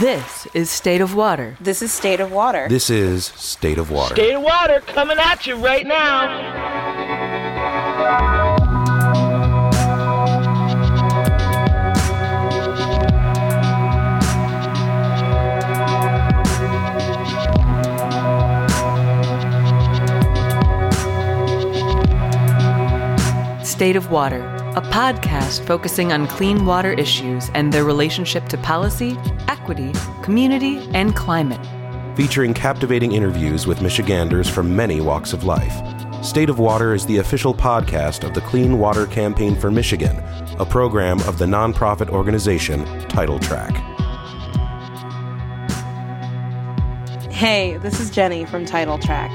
This is State of Water. This is State of Water. This is State of Water. State of Water coming at you right now. State of Water, a podcast focusing on clean water issues and their relationship to policy, equity, community, and climate. Featuring captivating interviews with Michiganders from many walks of life. State of Water is the official podcast of the Clean Water Campaign for Michigan, a program of the nonprofit organization Title Track. Hey, this is Jenny from Title Track.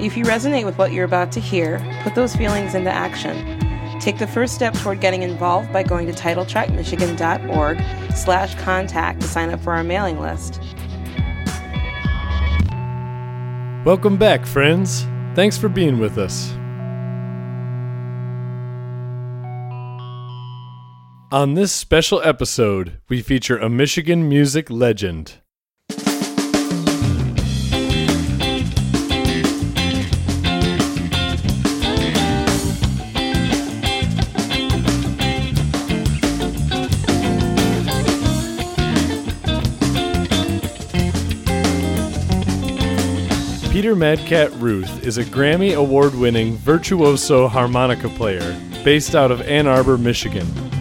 If you resonate with what you're about to hear, put those feelings into action. Take the first step toward getting involved by going to titletrackmichigan.org slash contact to sign up for our mailing list. Welcome back, friends. Thanks for being with us. On this special episode, we feature a Michigan music legend. Peter Madcat Ruth is a Grammy Award winning virtuoso harmonica player based out of Ann Arbor, Michigan.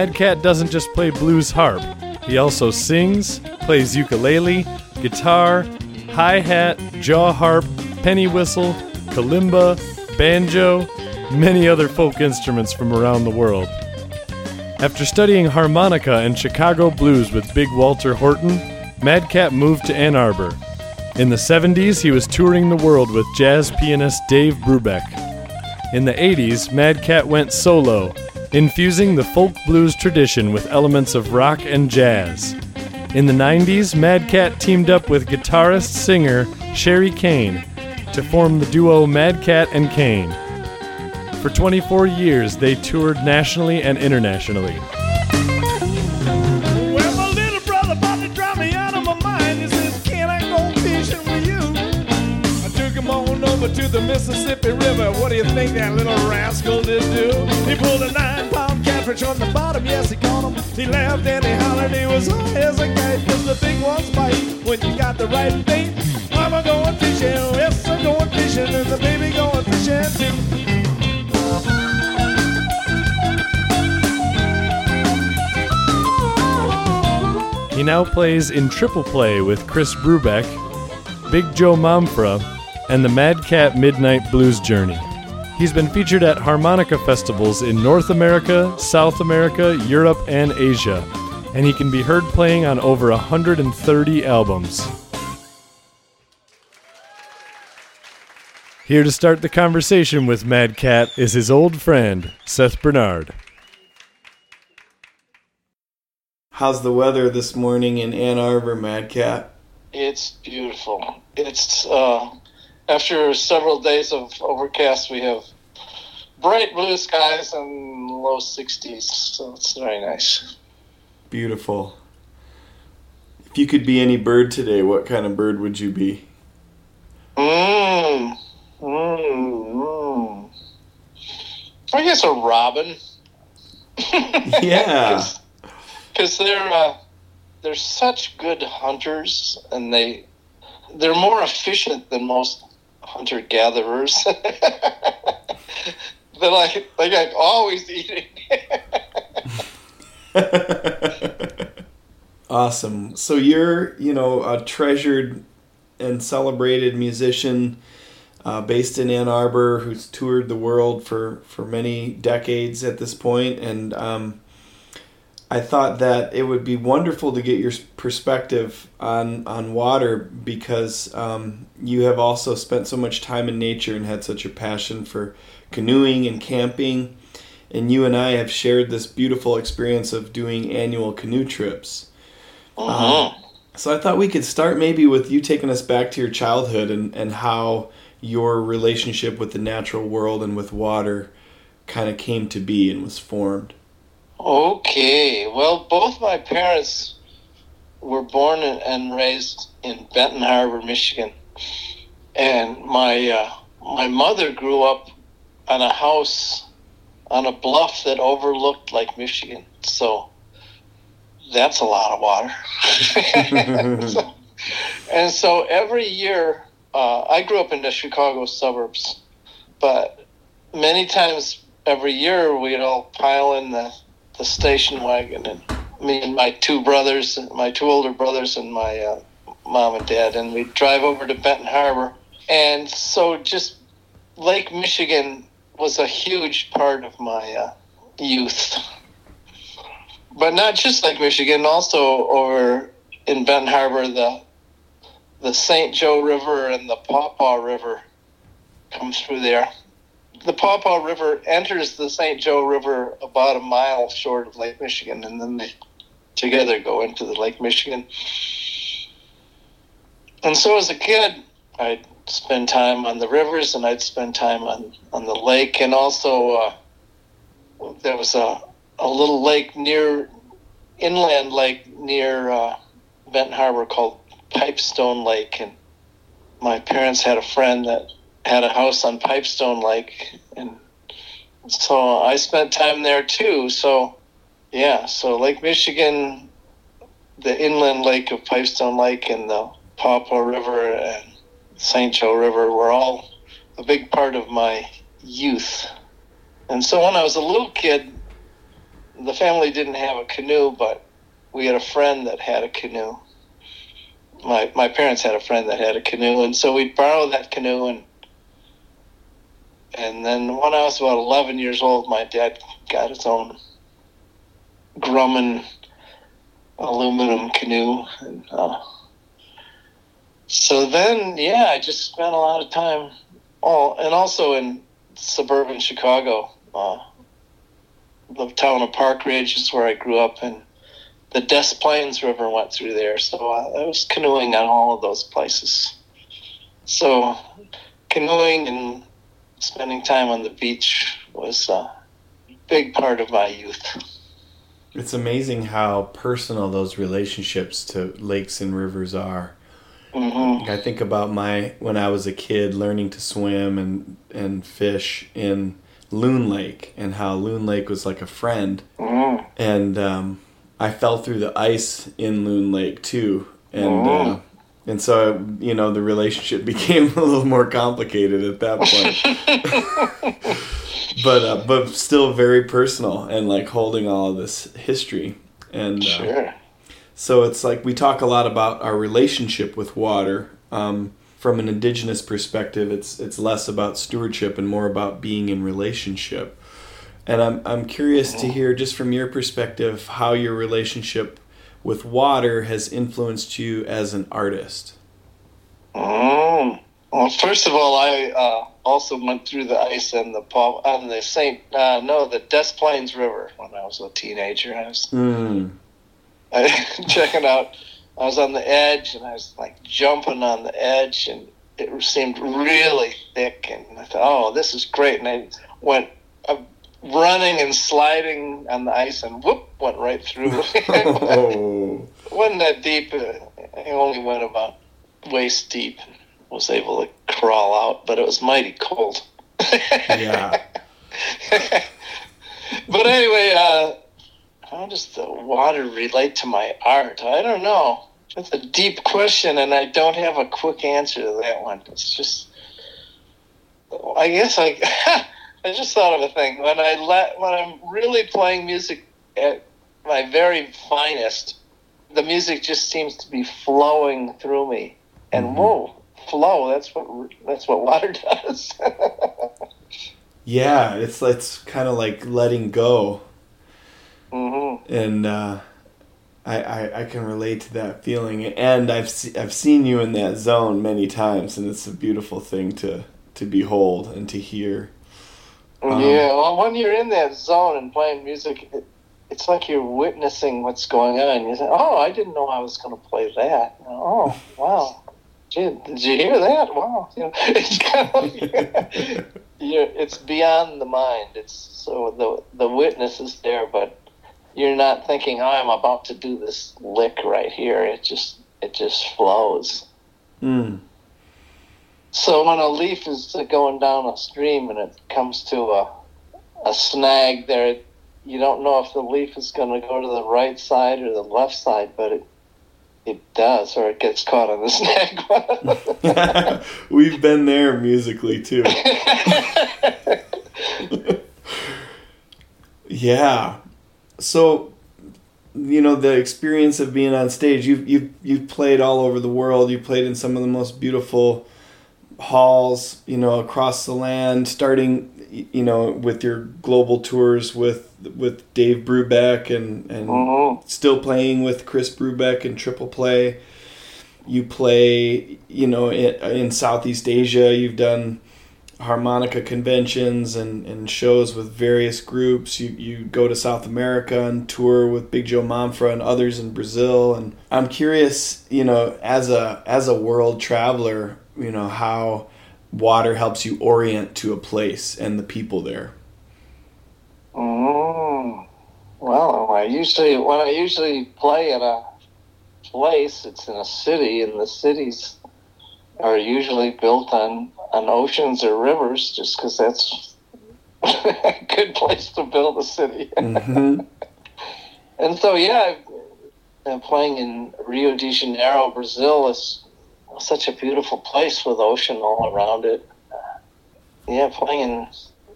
But Madcat doesn't just play blues harp, he also sings, plays ukulele, guitar, hi hat, jaw harp, penny whistle, kalimba, banjo, many other folk instruments from around the world. After studying harmonica and Chicago blues with Big Walter Horton, Madcat moved to Ann Arbor. In the 70s, he was touring the world with jazz pianist Dave Brubeck. In the 80s, Madcat went solo, infusing the folk blues tradition with elements of rock and jazz. In the 90s, Madcat teamed up with guitarist singer Shari Kane to form the duo Madcat and Kane. For 24 years, they toured nationally and internationally. To the Mississippi River. What do you think that little rascal did do? He pulled a nine on the bottom. Yes, he caught him. He laughed and he hollered. He was high as a kite. Cause the bite when you got the right bait. I'm going fishing. Yes, I'm going fishing. Baby going fishing too. He now plays in triple play with Chris Brubeck, Big Joe Manfra, and the Madcat Midnight Blues Journey. He's been featured at harmonica festivals in North America, South America, Europe, and Asia, and he can be heard playing on over 130 albums. Here to start the conversation with Madcat is his old friend, Seth Bernard. How's the weather this morning in Ann Arbor, Madcat? It's beautiful. It's uh, after several days of overcast, we have bright blue skies and low 60s, so it's very nice. Beautiful. If you could be any bird today, what kind of bird would you be? Mmm. Mmm. Mm. I guess a robin. Yeah. because they're uh, they're such good hunters, and they they're more efficient than most hunter gatherers. they're like like I'm always eating. awesome. So you're, you know, a treasured and celebrated musician uh, based in Ann Arbor who's toured the world for, for many decades at this. And um, I thought that it would be wonderful to get your perspective on on water because um, you have also spent so much time in nature and had such a passion for canoeing and camping, and you and I have shared this beautiful experience of doing annual canoe trips. Uh-huh. Um, so I thought we could start maybe with you taking us back to your childhood and, and how your relationship with the natural world and with water kind of came to be and was formed. Okay. Well, both my parents were born and raised in Benton Harbor, Michigan, and my uh, my mother grew up on a house on a bluff that overlooked Lake Michigan. So that's a lot of water. so, and so every year, uh, I grew up in the Chicago suburbs, but many times every year we'd all pile in the, the station wagon and me and my two brothers, my two older brothers and my uh, mom and dad, and we'd drive over to Benton Harbor. And so just Lake Michigan was a huge part of my uh, youth but not just Lake Michigan, also over in Benton Harbor, the the St. Joe River and the Pawpaw River comes through there. The Pawpaw River enters the St. Joe River about a mile short of Lake Michigan, and then they together go into the Lake Michigan. And so as a kid, I'd spend time on the rivers and I'd spend time on, on the lake, and also uh, there was a a little lake near inland lake near uh, Benton Harbor called Pipestone Lake, and my parents had a friend that had a house on Pipestone Lake, and so I spent time there too. So, yeah, so Lake Michigan, the inland lake of Pipestone Lake, and the Pawpaw River and St. Joe River were all a big part of my youth. And so when I was a little kid, the family didn't have a canoe, but we had a friend that had a canoe. My my parents had a friend that had a canoe, and so we'd borrow that canoe and and then when I was about eleven years old, my dad got his own Grumman aluminum canoe, and uh, so then yeah, I just spent a lot of time. Oh, and also in suburban Chicago. Uh, the town of Park Ridge is where I grew up, and the Des Plaines River went through there. So I, I was canoeing on all of those places. So canoeing and spending time on the beach was a big part of my youth. It's amazing how personal those relationships to lakes and rivers are. Mm-hmm. I think about my when I was a kid learning to swim and and fish in Loon Lake and how Loon Lake was like a friend. Mm. And um, I fell through the ice in Loon Lake too. And Mm. uh, and so you know the relationship became a little more complicated at that point. but uh, but still very personal and like holding all this history. And uh, Sure. so it's like we talk a lot about our relationship with water. Um, from an indigenous perspective, it's it's less about stewardship and more about being in relationship. And I'm I'm curious to hear just from your perspective how your relationship with water has influenced you as an artist. Mm. Well, first of all, I uh, also went through the ice and the Paul on the Saint uh, no the Des Plaines River when I was a teenager. I was Mm. I, checking out. I was on the edge and I was like jumping on the edge and it seemed really thick and I thought, oh, this is great. And I went uh, running and sliding on the ice and whoop went right through. oh. wasn't that deep. It only went about waist deep and was able to crawl out, but it was mighty cold. Yeah. but anyway, uh, how does the water relate to my art? I don't know. That's a deep question, and I don't have a quick answer to that one. It's just, I guess I, I just thought of a thing when I let when I'm really playing music at my very finest, the music just seems to be flowing through me, and whoa, flow. That's what that's what water does. Yeah, it's it's kind of like letting go. Mm-hmm. and uh, I, I I can relate to that feeling. And I've se- I've seen you in that zone many times, and it's a beautiful thing to to behold and to hear. Um, yeah, well, when you're in that zone and playing music, it, it's like you're witnessing what's going on. You say, "Oh, I didn't know I was going to play that." Oh, wow. Gee, did you hear that? Wow. You know, it's kind of you're, it's beyond the mind. It's so the the witness is there, but you're not thinking, "Oh, I'm about to do this lick right here." It just it just flows. Mm. So when a leaf is going down a stream and it comes to a a snag there, you don't know if the leaf is going to go to the right side or the left side, but it it does, or it gets caught on the snag. We've been there musically too. yeah. So, you know, the experience of being on stage, you've, you've, you've played all over the world. You played in some of the most beautiful halls, you know, across the land, starting, you know, with your global tours with with Dave Brubeck and, and Mhm. still playing with Chris Brubeck and Triple Play. You play, you know, in, in Southeast Asia. You've done harmonica conventions and, and shows with various groups. You you go to South America and tour with Big Joe Manfra and others in Brazil. And I'm curious, you know, as a as a world traveler, you know, how water helps you orient to a place and the people there. Mm. Well, I usually when I usually play at a place, it's in a city, and the cities are usually built on on oceans or rivers, just because that's a good place to build a city. Mm-hmm. And so, yeah, I've been playing in Rio de Janeiro, Brazil such a beautiful place with ocean all around it. Yeah, playing in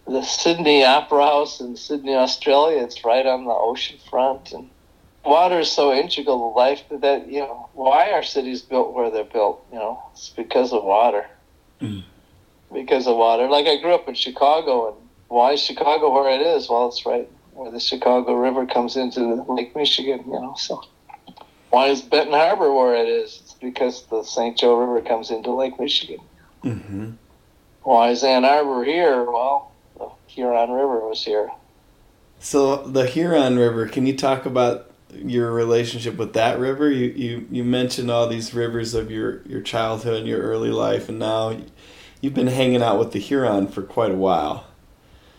the Sydney Opera House in Sydney, Australia, it's right on the ocean front. And water is so integral to life that, you know, why are cities built where they're built? You know, it's because of water. Mm. Because of water. Like I grew up in Chicago, and why is Chicago where it is? Well, it's right where the Chicago River comes into Lake Michigan, you know, so. Why is Benton Harbor where it is? Because the St. Joe River comes into Lake Michigan. Mm-hmm. Why is Ann Arbor here? Well, the Huron River was here. So the Huron River, can you talk about your relationship with that river? You you, you mentioned all these rivers of your, your childhood and your early life, and now you've been hanging out with the Huron for quite a while.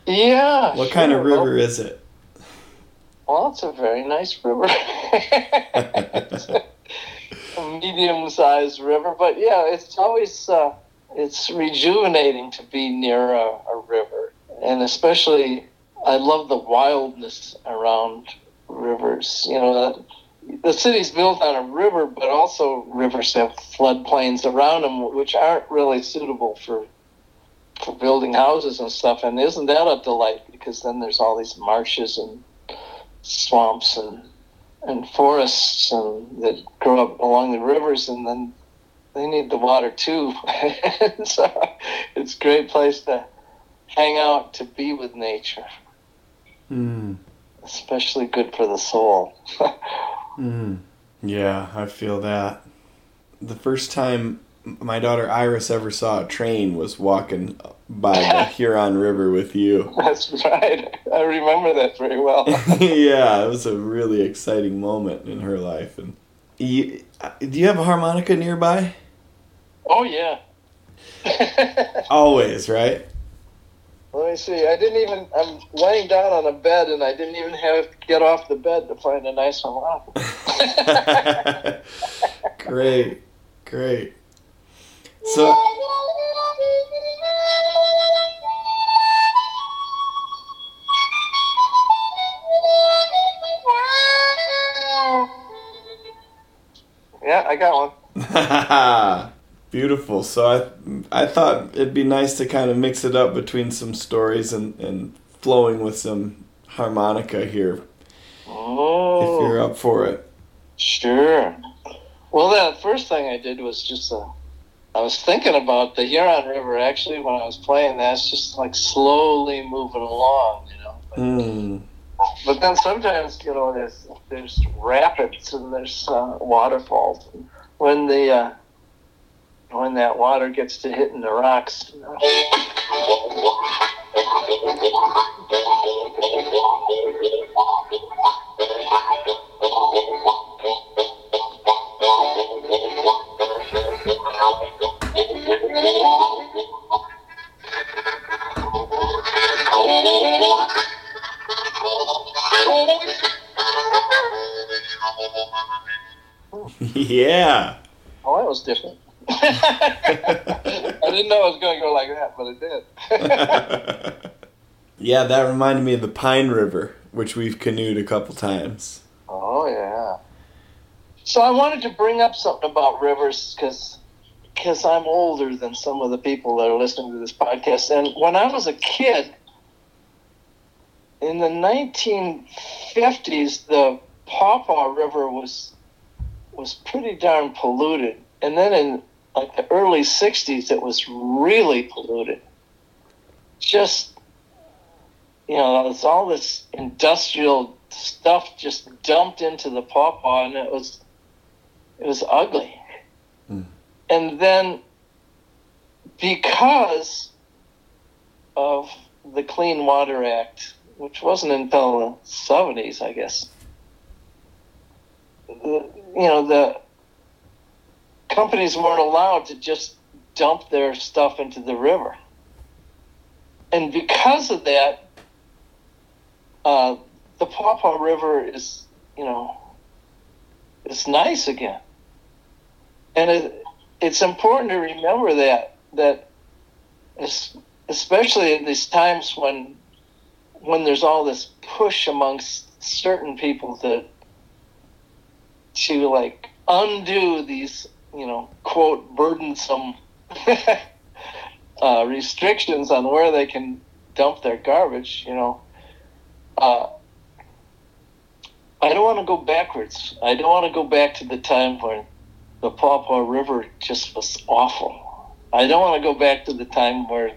Yeah. What kind of sure. river is it? Well, it's a very nice river. medium-sized river, but yeah, it's always uh, it's rejuvenating to be near a, a river, and especially I love the wildness around rivers. You know, the, the city's built on a river, but also rivers have floodplains around them, which aren't really suitable for for building houses and stuff. And isn't that a delight? Because then there's all these marshes and swamps and and forests and that grow up along the rivers, and then they need the water too. so it's a great place to hang out, to be with nature. Mm. Especially good for the soul. Mm. Yeah, I feel that. The first time my daughter Iris ever saw a train was walking by the Huron River with you. That's right. I remember that very well. yeah, it was a really exciting moment in her life. And you, uh, do you have a harmonica nearby? oh yeah. Always, right? Let me see. I didn't even. I'm laying down on a bed, and I didn't even have to get off the bed to find a nice harmonica. great, great. So, yeah, I got one. beautiful. So I, I thought it'd be nice to kind of mix it up between some stories and and flowing with some harmonica here, Oh, if you're up for it. sure. Well, the first thing I did was just uh, I was thinking about the Huron River actually when I was playing that. It's just like slowly moving along, you know. Mm. But then sometimes you know there's there's rapids and there's uh, waterfalls. When the uh, when that water gets to hitting the rocks, you know, yeah. oh, that was different. I didn't know it was going to go like that, but it did. yeah, that reminded me of the Pine River, which we've canoed a couple times. Oh yeah. So I wanted to bring up something about rivers because because I'm older than some of the people that are listening to this podcast. And when I was a kid, in the 1950s, the Pawpaw River was was pretty darn polluted. And then in like the early 60s, it was really polluted. Just you know, it's all this industrial stuff just dumped into the pawpaw, and it was it was ugly. Hmm. And then because of the Clean Water Act, which wasn't until the seventies, I guess, the, you know, the companies weren't allowed to just dump their stuff into the river. And because of that, uh, the Pawpaw River is, you know, it's nice again. And it, it's important to remember that that especially in these times when when there's all this push amongst certain people to to like undo these you know quote burdensome uh, restrictions on where they can dump their garbage you know uh, I don't want to go backwards. I don't want to go back to the time when the Pawpaw River just was awful. I don't want to go back to the time where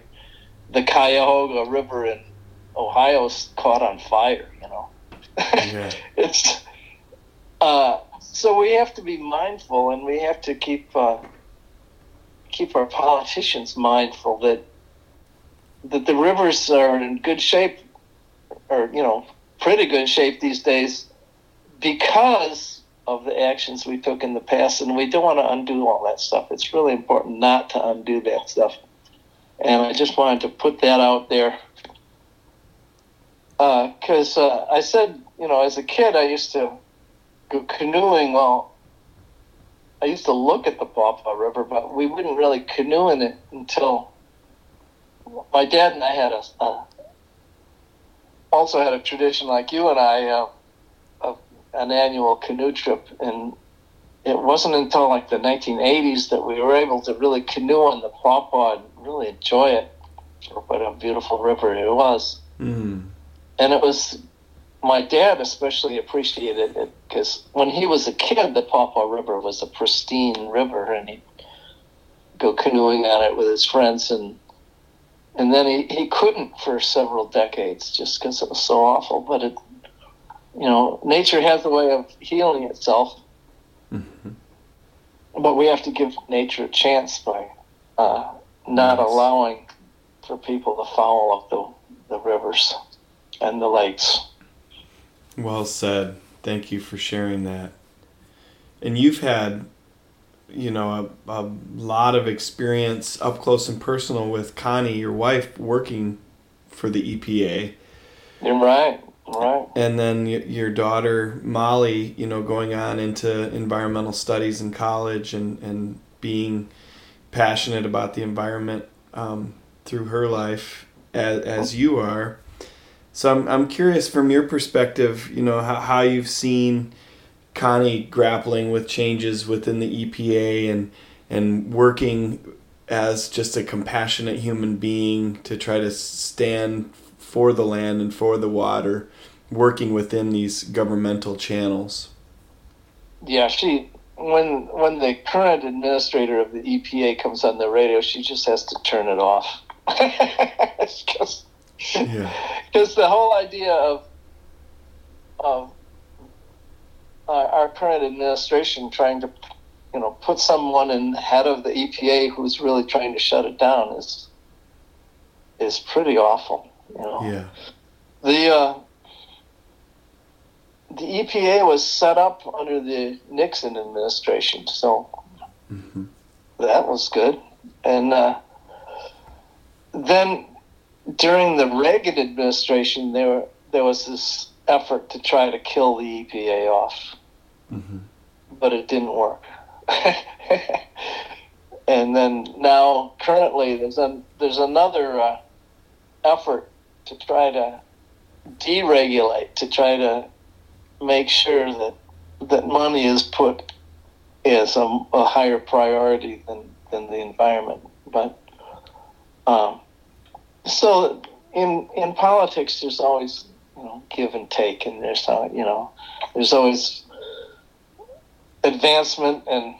the Cuyahoga River in Ohio caught on fire. You know, Yeah. it's uh, so we have to be mindful, and we have to keep uh, keep our politicians mindful that that the rivers are in good shape, or you know, pretty good shape these days, because of the actions we took in the past, and we don't want to undo all that stuff. It's really important not to undo that stuff. And I just wanted to put that out there because uh, I said, you know, as a kid, I used to canoeing. Well, I used to look at the Pawpaw River, but we wouldn't really canoe in it until my dad and I had a, also had a tradition like you and I uh, of an annual canoe trip, and it wasn't until like the 1980s that we were able to really canoe on the Pawpaw and really enjoy it what a beautiful river it was Mm. and it was my dad especially appreciated it because when he was a kid, the Pawpaw River was a pristine river, and he'd go canoeing on it with his friends, and and then he, he couldn't for several decades just because it was so awful. But it, you know, nature has a way of healing itself, but we have to give nature a chance by uh, not Yes. allowing for people to foul up the the rivers and the lakes. Well said. Thank you for sharing that. And you've had, you know, a, a lot of experience up close and personal with Connie, your wife, working for the EPA. You're right, right. And then your daughter, Molly, you know, going on into environmental studies in college and, and being passionate about the environment um, through her life as, as you are. So I'm, I'm curious from your perspective, you know, how, how you've seen Connie grappling with changes within the EPA and and working as just a compassionate human being to try to stand for the land and for the water, working within these governmental channels. Yeah, she when when the current administrator of the EPA comes on the radio, she just has to turn it off. Because Yeah. the whole idea of of uh, our current administration trying to, you know, put someone in head of the EPA who's really trying to shut it down is is pretty awful. You know, Yeah. the uh, the EPA was set up under the Nixon administration, so that was good. And uh, then during the Reagan administration, there there was this effort to try to kill the EPA off, but it didn't work. and then now, currently, there's an, there's another uh, effort to try to deregulate, to try to make sure that that money is put as a, a higher priority than than the environment. But um, so in in politics, there's always you know give and take, and there's uh, you know there's always advancement and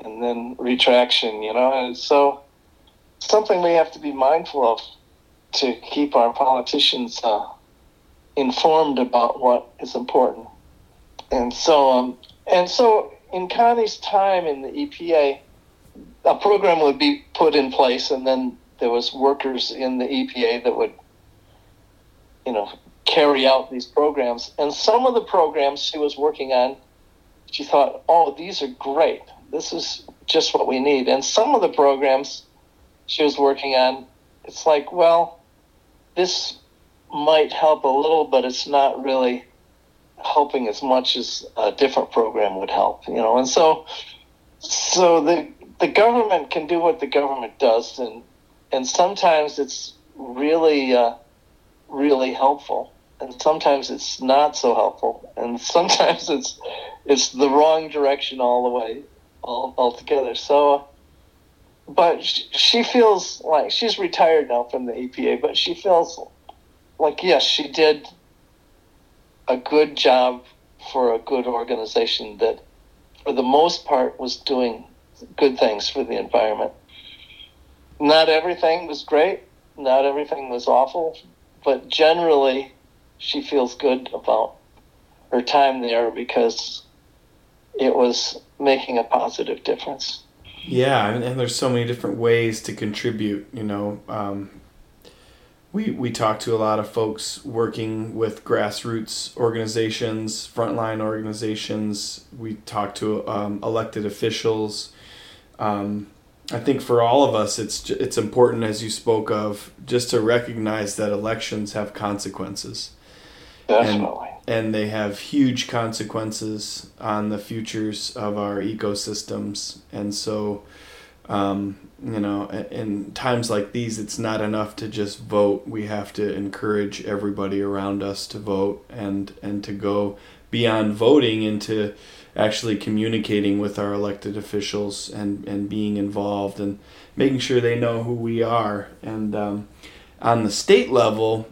and then retraction. You know, and so something we have to be mindful of to keep our politicians uh, informed about what is important. And so, um, and so, in Connie's time in the EPA, a program would be put in place, and then there was workers in the EPA that would, you know, carry out these programs. And some of the programs she was working on, she thought, "Oh, these are great. This is just what we need." And some of the programs she was working on, it's like, well, this might help a little, but it's not really helping as much as a different program would help, you know. And so, so the the government can do what the government does, and and sometimes it's really uh, really helpful, and sometimes it's not so helpful, and sometimes it's it's the wrong direction all the way all altogether. So. But she feels like she's retired now from the EPA, but she feels like yes, she did a good job for a good organization that, for the most part, was doing good things for the environment. Not everything was great, not everything was awful, but generally, she feels good about her time there because it was making a positive difference. Yeah, and, and there's so many different ways to contribute. You know, um, we we talk to a lot of folks working with grassroots organizations, frontline organizations. We talk to um, elected officials. Um, I think for all of us, it's it's important, as you spoke of, just to recognize that elections have consequences Definitely. and they have huge consequences on the futures of our ecosystems. And so, um, you know, in times like these, it's not enough to just vote. We have to encourage everybody around us to vote and and to go beyond voting into actually communicating with our elected officials and and being involved and making sure they know who we are. And um, on the state level,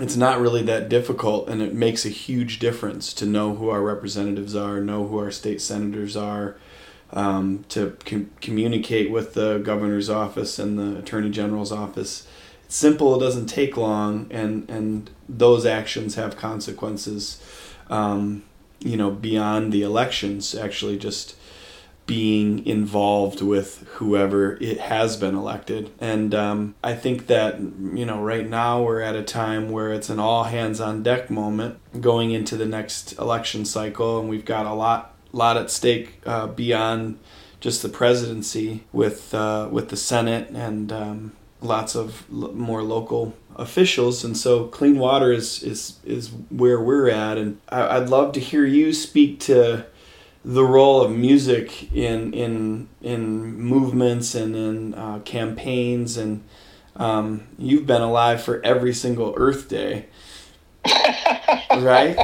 it's not really that difficult and it makes a huge difference to know who our representatives are know who our state senators are um, to com- communicate with the governor's office and the attorney general's office it's simple it doesn't take long and and those actions have consequences um, you know beyond the elections actually just being involved with whoever it has been elected. And um, I think that, you know, right now we're at a time where it's an all hands on deck moment going into the next election cycle. And we've got a lot, lot at stake uh, beyond just the presidency with, uh, with the Senate and um, lots of more local officials and so clean water is is is where we're at and I, i'd love to hear you speak to the role of music in in in movements and in uh, campaigns and um, you've been alive for every single Earth Day, right?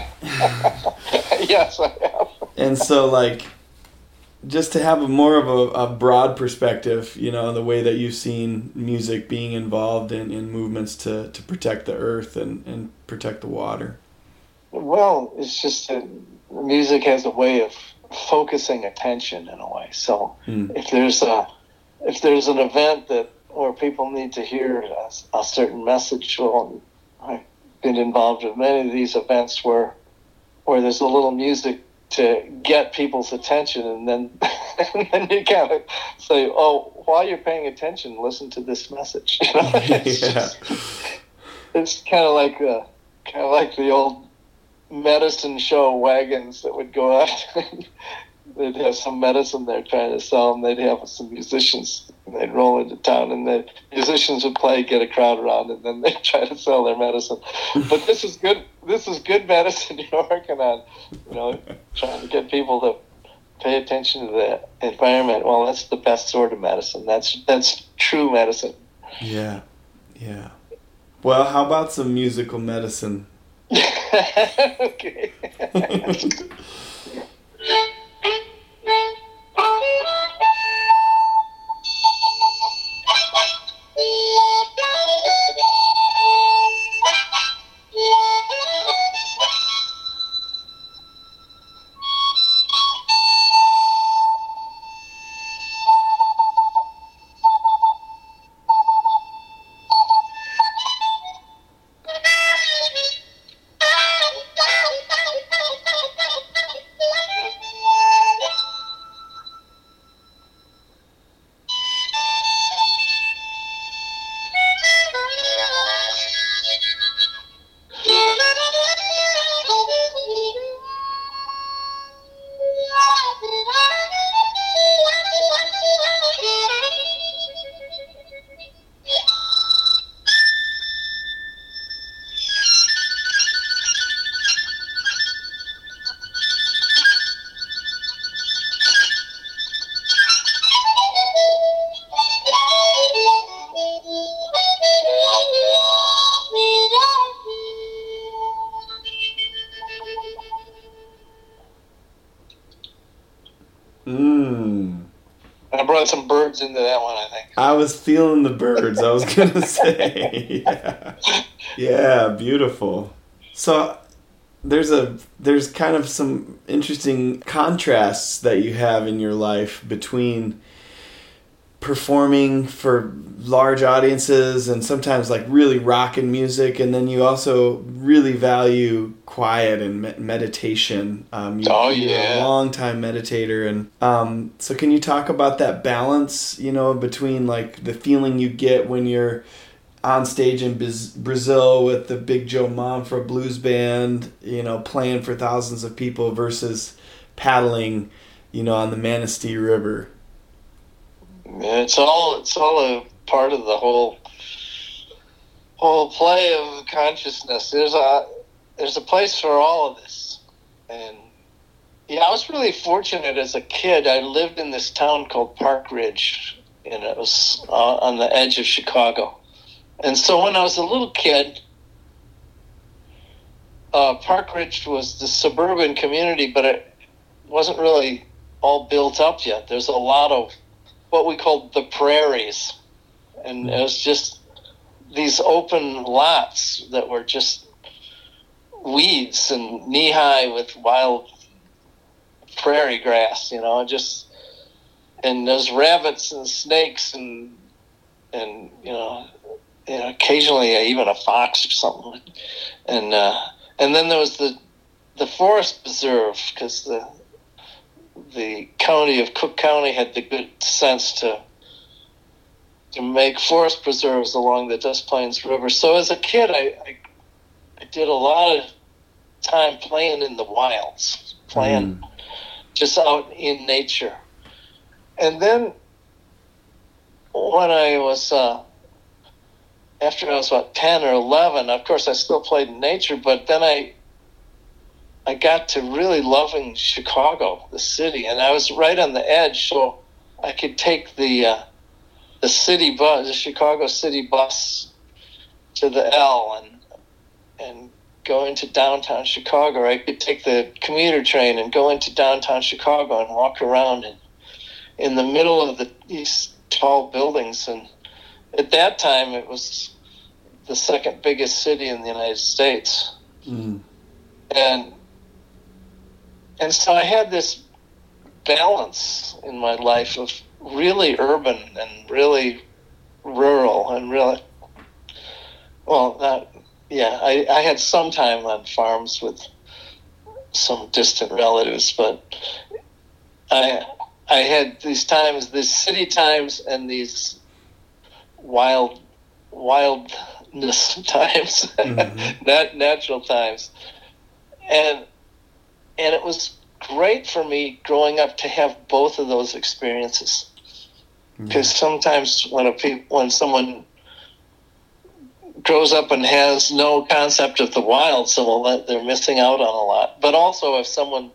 yes, I have. And so like just to have a more of a, a broad perspective, you know, the way that you've seen music being involved in, in movements to, to protect the earth and, and protect the water. Well, it's just that music has a way of focusing attention in a way. So Hmm. if there's a if there's an event that where people need to hear a, a certain message, well, I've been involved in many of these events where where there's a little music to get people's attention, and then and then you kind of say, "Oh, while you're paying attention, listen to this message." You know? it's, Yeah. just- it's kind of like uh, kind of like the old medicine show wagons that would go out. they'd have some medicine they're trying to sell, and they'd have some musicians. And they'd roll into town, and the musicians would play, get a crowd around, and then they'd try to sell their medicine. But this is good. This is good medicine you're working on. You know, trying to get people to pay attention to the environment. Well, that's the best sort of medicine. That's that's true medicine. Yeah. Yeah. Well, how about some musical medicine? okay. I was feeling the birds. I was gonna say, yeah, yeah, beautiful. So there's a there's kind of some interesting contrasts that you have in your life between performing for large audiences and sometimes like really rocking music. And then you also really value quiet and me- meditation. Um, you, Oh, you're yeah. a long time meditator. And um, so can you talk about that balance you know between like the feeling you get when you're on stage in Biz- Brazil with the Big Joe Manfra blues band you know playing for thousands of people versus paddling you know on the Manistee River It's all it's all a part of the whole whole play of consciousness. There's a there's a place for all of this, and yeah, I was really fortunate as a kid. I lived in this town called Park Ridge, and it was uh, on the edge of Chicago. And so when I was a little kid, uh, Park Ridge was the suburban community, but it wasn't really all built up yet. There's a lot of what we called the prairies, and it was just these open lots that were just weeds and knee high with wild prairie grass, you know, just and there's rabbits and snakes and and you know, you know occasionally even a fox or something, and uh, and then there was the the forest preserve because the the county of Cook County had the good sense to to make forest preserves along the Des Plaines River. So as a kid, I, I, I did a lot of time playing in the wilds, playing just out in nature. And then when I was uh, after I was about ten or eleven, of course I still played in nature, but then I I got to really loving Chicago, the city, and I was right on the edge, so I could take the uh, the city bus, the Chicago city bus, to the L and and go into downtown Chicago. I could take the commuter train and go into downtown Chicago and walk around in in the middle of the these tall buildings. And at that time, it was the second biggest city in the United States Mm. and and so I had this balance in my life of really urban and really rural and really well not yeah I, I had some time on farms with some distant relatives, but I I had these times, these city times, and these wild wildness times, Mm-hmm. not natural times, and and it was great for me growing up to have both of those experiences mm. because sometimes when a pe- when someone grows up and has no concept of the wild, so they're missing out on a lot. But also, if someone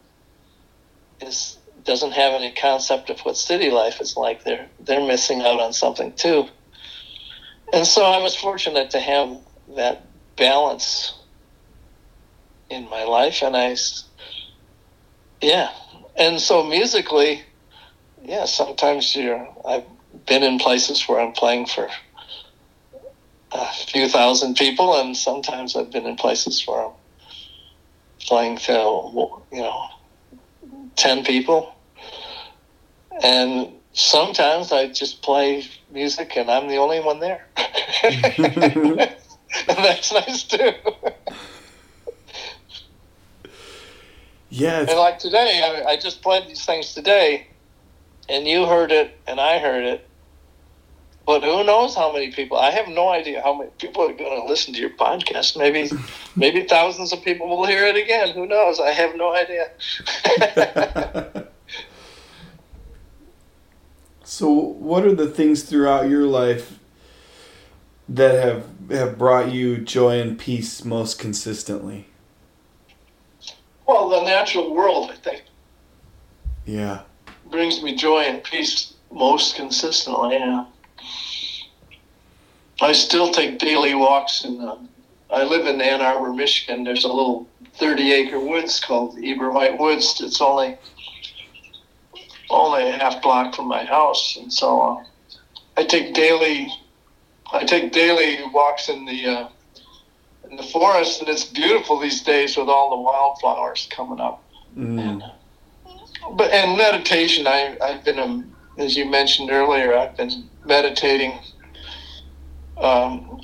is doesn't have any concept of what city life is like, they're they're missing out on something too. And so, I was fortunate to have that balance in my life, and I, yeah, and so musically, yeah, sometimes you're. I've been in places where I'm playing for a few thousand people, and sometimes I've been in places where I'm playing to you know ten people, and sometimes I just play music and I'm the only one there, and that's nice too. Yeah, And like today, I, I just played these things today, and you heard it, and I heard it. But who knows how many people? I have no idea how many people are going to listen to your podcast. Maybe, maybe thousands of people will hear it again. Who knows? I have no idea. so what are the things throughout your life that have have brought you joy and peace most consistently? Well, the natural world, I think, Yeah. brings me joy and peace most consistently. Yeah. I still take daily walks in. Uh, I live in Ann Arbor, Michigan. There's a little 30 acre woods called the Eberwhite Woods. It's only only a half block from my house, and so uh, I take daily. I take daily walks in the uh, in the forest, and it's beautiful these days with all the wildflowers coming up. Mm. but and meditation I, i've been um, as you mentioned earlier i've been meditating um,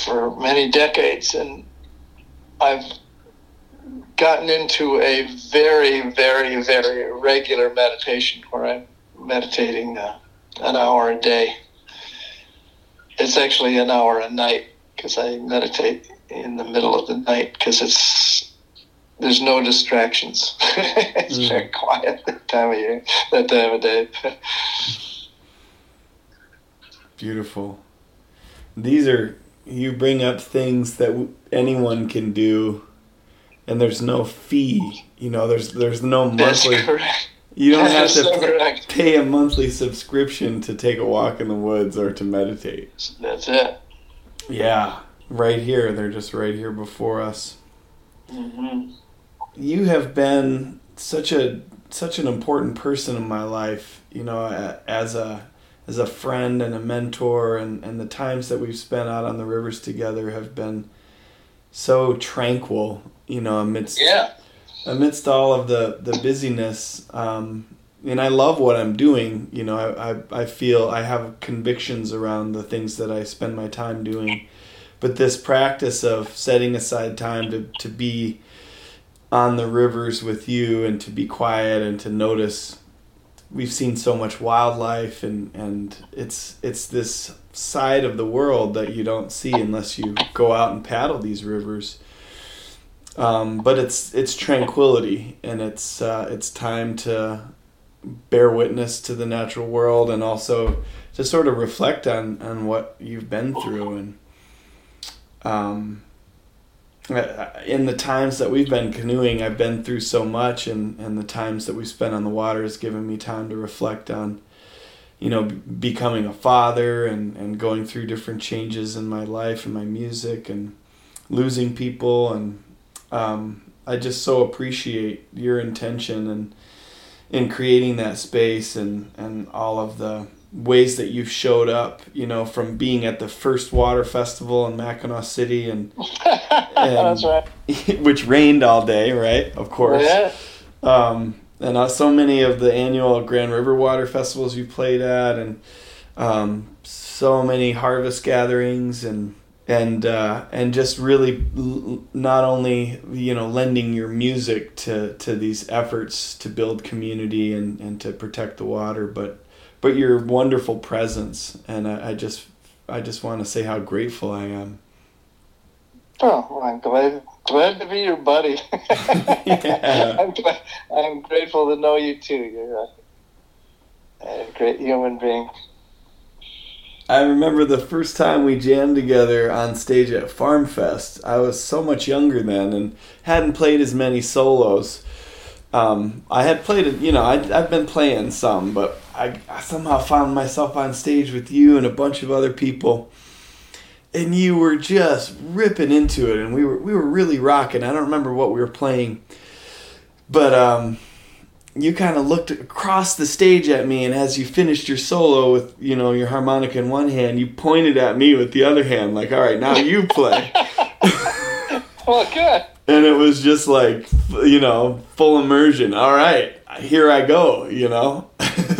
for many decades and i've gotten into a very very very regular meditation where i'm meditating uh, an hour a day. It's actually an hour a night because i meditate in the middle of the night because it's there's no distractions. it's Mm. very quiet that time of year, that time of day. Beautiful. These are you bring up things that anyone can do, and there's no fee. You know, there's there's no That's monthly. correct. You don't have to so pay a monthly subscription to take a walk in the woods or to meditate. That's it. Yeah, right here. They're just right here before us. hmm You have been such a such an important person in my life. You know, as a as a friend and a mentor, and and the times that we've spent out on the rivers together have been so tranquil. You know, amidst Yeah. amidst all of the the busyness um, and I love what I'm doing you know I, I, I feel I have convictions around the things that I spend my time doing. But this practice of setting aside time to, to be on the rivers with you and to be quiet and to notice we've seen so much wildlife and, and it's it's this side of the world that you don't see unless you go out and paddle these rivers. Um, but it's it's tranquility and it's uh, it's time to bear witness to the natural world and also to sort of reflect on on what you've been through and um, in the times that we've been canoeing I've been through so much and and the times that we spent on the water has given me time to reflect on you know becoming a father and and going through different changes in my life and my music and losing people and um, I just so appreciate your intention and in creating that space and and all of the ways that you've showed up you know from being at the first water festival in Mackinaw City and, That's right. which rained all day right of course Yeah. um, and uh, so many of the annual Grand River Water festivals you played at, and um, so many harvest gatherings, and and uh, and just really l- not only you know lending your music to to these efforts to build community and and to protect the water, but but your wonderful presence, and I, I just I just want to say how grateful I am. Oh, well, I'm glad glad to be your buddy. Yeah. I'm glad, I'm grateful to know you too. You're a, a great human being. I remember the first time we jammed together on stage at Farm Fest. I was so much younger then and hadn't played as many solos. Um, I had played, you know, I'd, I've been playing some, but I, I somehow found myself on stage with you and a bunch of other people, and you were just ripping into it, and we were we were really rocking. I don't remember what we were playing, but um, you kind of looked across the stage at me and as you finished your solo with you know your harmonica in one hand you pointed at me with the other hand like all right now you play Well, good. and it was just like you know full immersion all right here i go you know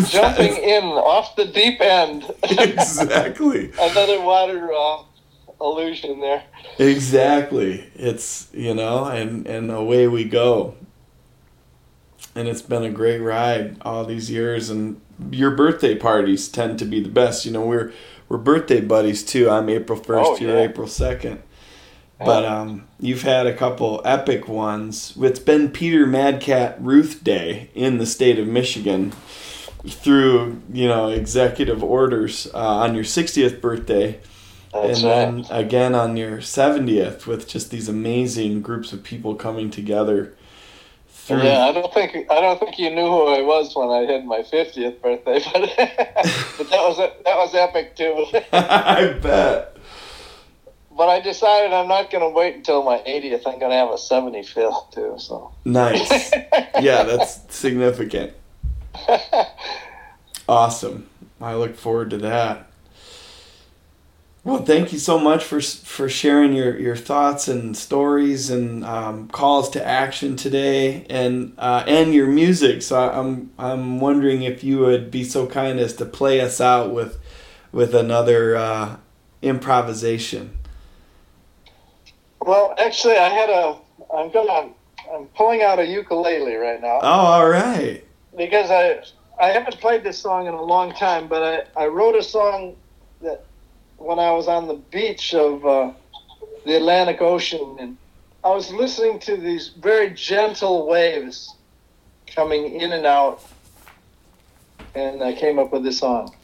Jumping in off the deep end. exactly Another water uh, illusion there. exactly it's you know and and away we go and it's been a great ride all these years. And your birthday parties tend to be the best. You know we're we're birthday buddies too. I'm april 1st Oh, you're yeah. april 2nd but um you've had a couple epic ones. It's been peter madcat ruth day in the state of michigan through you know executive orders uh, on your 60th birthday. That's and then right. again on your 70th with just these amazing groups of people coming together through Yeah, I don't think I don't think you knew who I was when I had my fiftieth birthday, but but that was that was epic too. i bet but I decided I'm not going to wait until my 80th. I'm going to have a 75th too. So nice yeah that's significant awesome i look forward to that well thank you so much for for sharing your your thoughts and stories and um, calls to action today and uh, and your music so i'm i'm wondering if you would be so kind as to play us out with with another uh, improvisation well, actually, I had a. I'm gonna. I'm pulling out a ukulele right now. oh all right because I I haven't played this song in a long time, but I, I wrote a song that when I was on the beach of uh, the Atlantic Ocean, and I was listening to these very gentle waves coming in and out, and I came up with this song.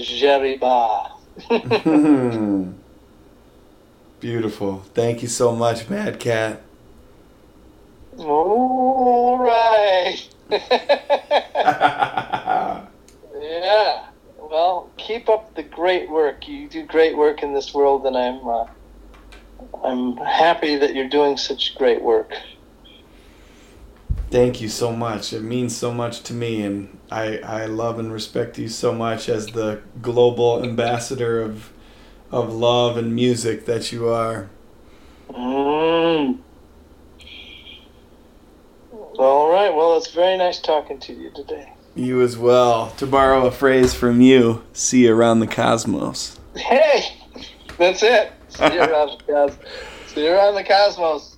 Jeriba. Hmm. Beautiful. Thank you so much, Madcat. All right. yeah. Well, keep up the great work. You do great work in this world, and I'm uh, I'm happy that you're doing such great work. Thank you so much. It means so much to me, and I, I love and respect you so much as the global ambassador of of love and music that you are. Mm. All right. Well, it's very nice talking to you today. You as well. To borrow a phrase from you, see you around the cosmos. Hey, that's it. See you around the cosmos. See you around the cosmos.